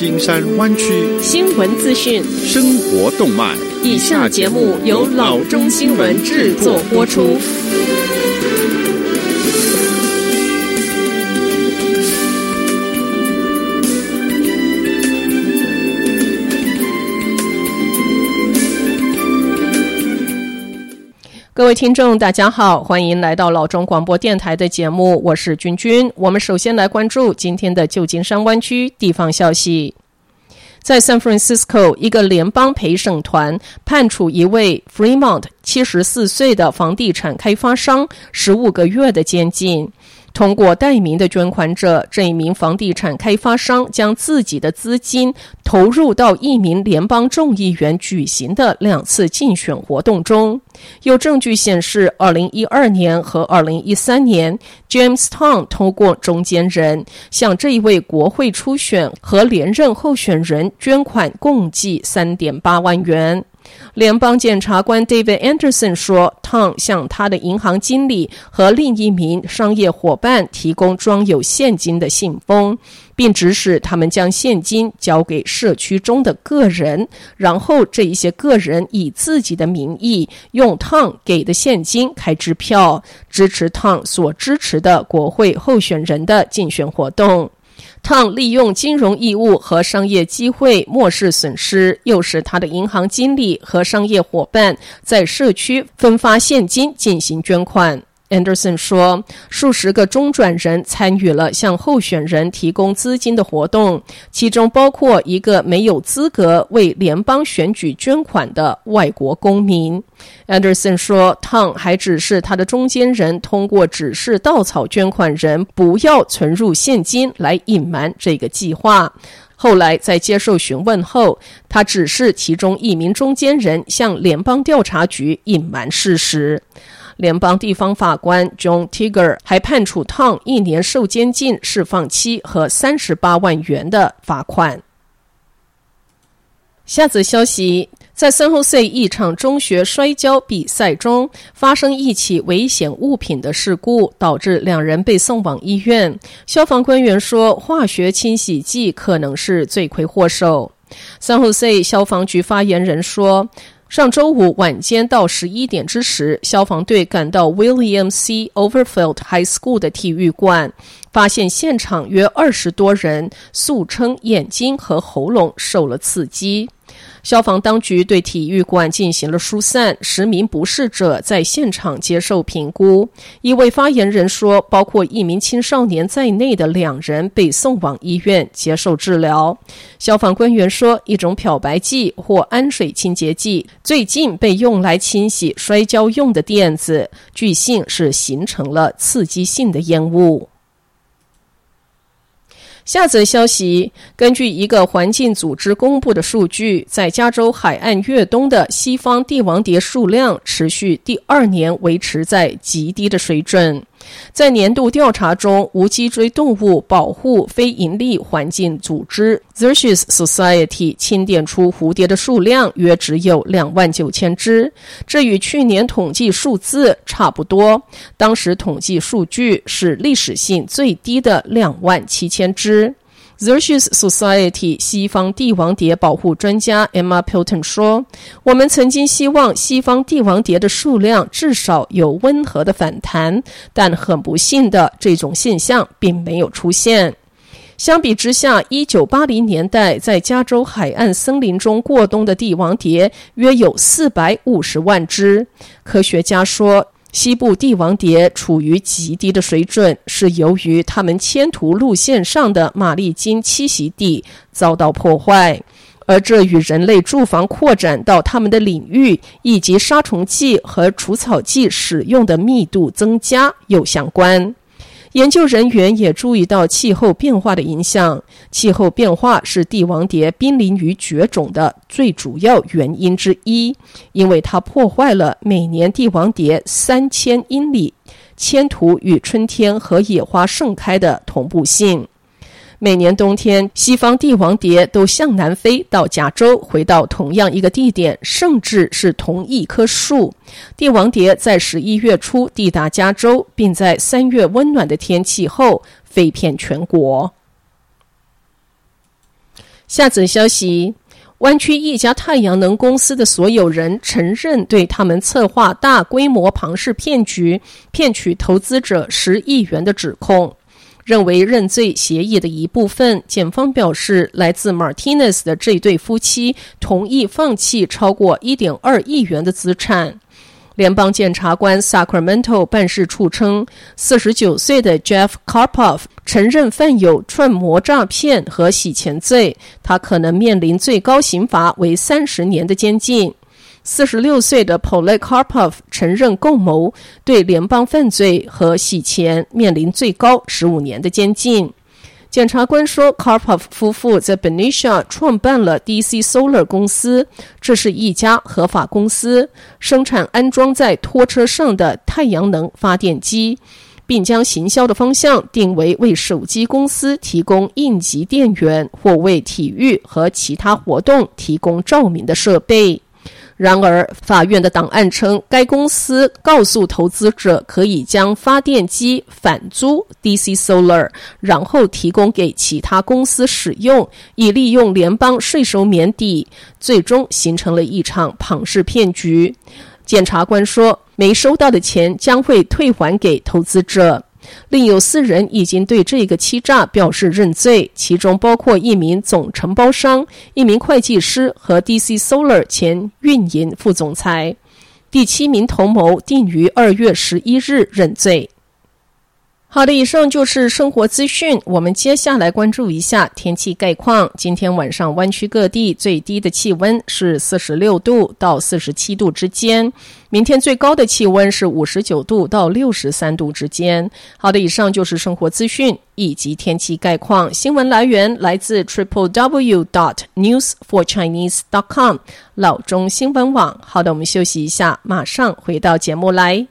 金山湾区新闻资讯、生活动脉。以下节目由老中新闻制作播出。各位听众，大家好，欢迎来到老中广播电台的节目，我是君君。我们首先来关注今天的旧金山湾区地方消息。在 San Francisco，一个联邦陪审团判处一位 Fremont 七十四岁的房地产开发商十五个月的监禁。通过代名的捐款者，这一名房地产开发商将自己的资金投入到一名联邦众议员举行的两次竞选活动中。有证据显示，二零一二年和二零一三年，James Tong 通过中间人向这一位国会初选和连任候选人捐款，共计三点八万元。联邦检察官 David Anderson 说，Tong 向他的银行经理和另一名商业伙伴提供装有现金的信封，并指使他们将现金交给社区中的个人，然后这一些个人以自己的名义用 Tong 给的现金开支票，支持 Tong 所支持的国会候选人的竞选活动。汤利用金融义务和商业机会漠视损失，诱使他的银行经理和商业伙伴在社区分发现金进行捐款。Anderson 说，数十个中转人参与了向候选人提供资金的活动，其中包括一个没有资格为联邦选举捐款的外国公民。Anderson 说，Tong 还指示他的中间人通过指示稻草捐款人不要存入现金来隐瞒这个计划。后来在接受询问后，他指示其中一名中间人向联邦调查局隐瞒事实。联邦地方法官 John Tiger 还判处 Tong 一年受监禁释放期和三十八万元的罚款。下则消息，在圣荷西一场中学摔跤比赛中发生一起危险物品的事故，导致两人被送往医院。消防官员说，化学清洗剂可能是罪魁祸首。圣荷西消防局发言人说。上周五晚间到十一点之时，消防队赶到 William C. Overfield High School 的体育馆，发现现场约二十多人，诉称眼睛和喉咙受了刺激。消防当局对体育馆进行了疏散，十名不适者在现场接受评估。一位发言人说，包括一名青少年在内的两人被送往医院接受治疗。消防官员说，一种漂白剂或氨水清洁剂最近被用来清洗摔跤用的垫子，据信是形成了刺激性的烟雾。下则消息，根据一个环境组织公布的数据，在加州海岸越冬的西方帝王蝶数量持续第二年维持在极低的水准。在年度调查中，无脊椎动物保护非营利环境组织 Xerces Society 清点出蝴蝶的数量约只有两万九千只，这与去年统计数字差不多。当时统计数据是历史性最低的两万七千只。Xerces Society 西方帝王蝶保护专家 Emma Pilton 说：“我们曾经希望西方帝王蝶的数量至少有温和的反弹，但很不幸的，这种现象并没有出现。相比之下，1980年代在加州海岸森林中过冬的帝王蝶约有450万只。科学家说。”西部帝王蝶处于极低的水准，是由于它们迁徒路线上的玛丽金栖息地遭到破坏，而这与人类住房扩展到它们的领域，以及杀虫剂和除草剂使用的密度增加有相关。研究人员也注意到气候变化的影响。气候变化是帝王蝶濒临于绝种的最主要原因之一，因为它破坏了每年帝王蝶三千英里迁徒与春天和野花盛开的同步性。每年冬天，西方帝王蝶都向南飞到加州，回到同样一个地点，甚至是同一棵树。帝王蝶在十一月初抵达加州，并在三月温暖的天气后飞遍全国。下则消息：湾区一家太阳能公司的所有人承认，对他们策划大规模庞氏骗局、骗取投资者十亿元的指控。认为认罪协议的一部分，检方表示，来自 Martinez 的这对夫妻同意放弃超过一点二亿元的资产。联邦检察官 Sacramento 办事处称，四十九岁的 Jeff Karpov 承认犯有串谋诈骗和洗钱罪，他可能面临最高刑罚为三十年的监禁。四十六岁的 Polekarpov 承认共谋，对联邦犯罪和洗钱面临最高十五年的监禁。检察官说，Karpov 夫妇在 Benicia 创办了 DC Solar 公司，这是一家合法公司，生产安装在拖车上的太阳能发电机，并将行销的方向定为为手机公司提供应急电源或为体育和其他活动提供照明的设备。然而，法院的档案称，该公司告诉投资者可以将发电机反租 DC Solar，然后提供给其他公司使用，以利用联邦税收免抵，最终形成了一场庞氏骗局。检察官说，没收到的钱将会退还给投资者。另有四人已经对这个欺诈表示认罪，其中包括一名总承包商、一名会计师和 DC Solar 前运营副总裁。第七名同谋定于二月十一日认罪。好的，以上就是生活资讯。我们接下来关注一下天气概况。今天晚上湾区各地最低的气温是四十六度到四十七度之间，明天最高的气温是五十九度到六十三度之间。好的，以上就是生活资讯以及天气概况。新闻来源来自 triple w dot news for chinese dot com 老中新闻网。好的，我们休息一下，马上回到节目来。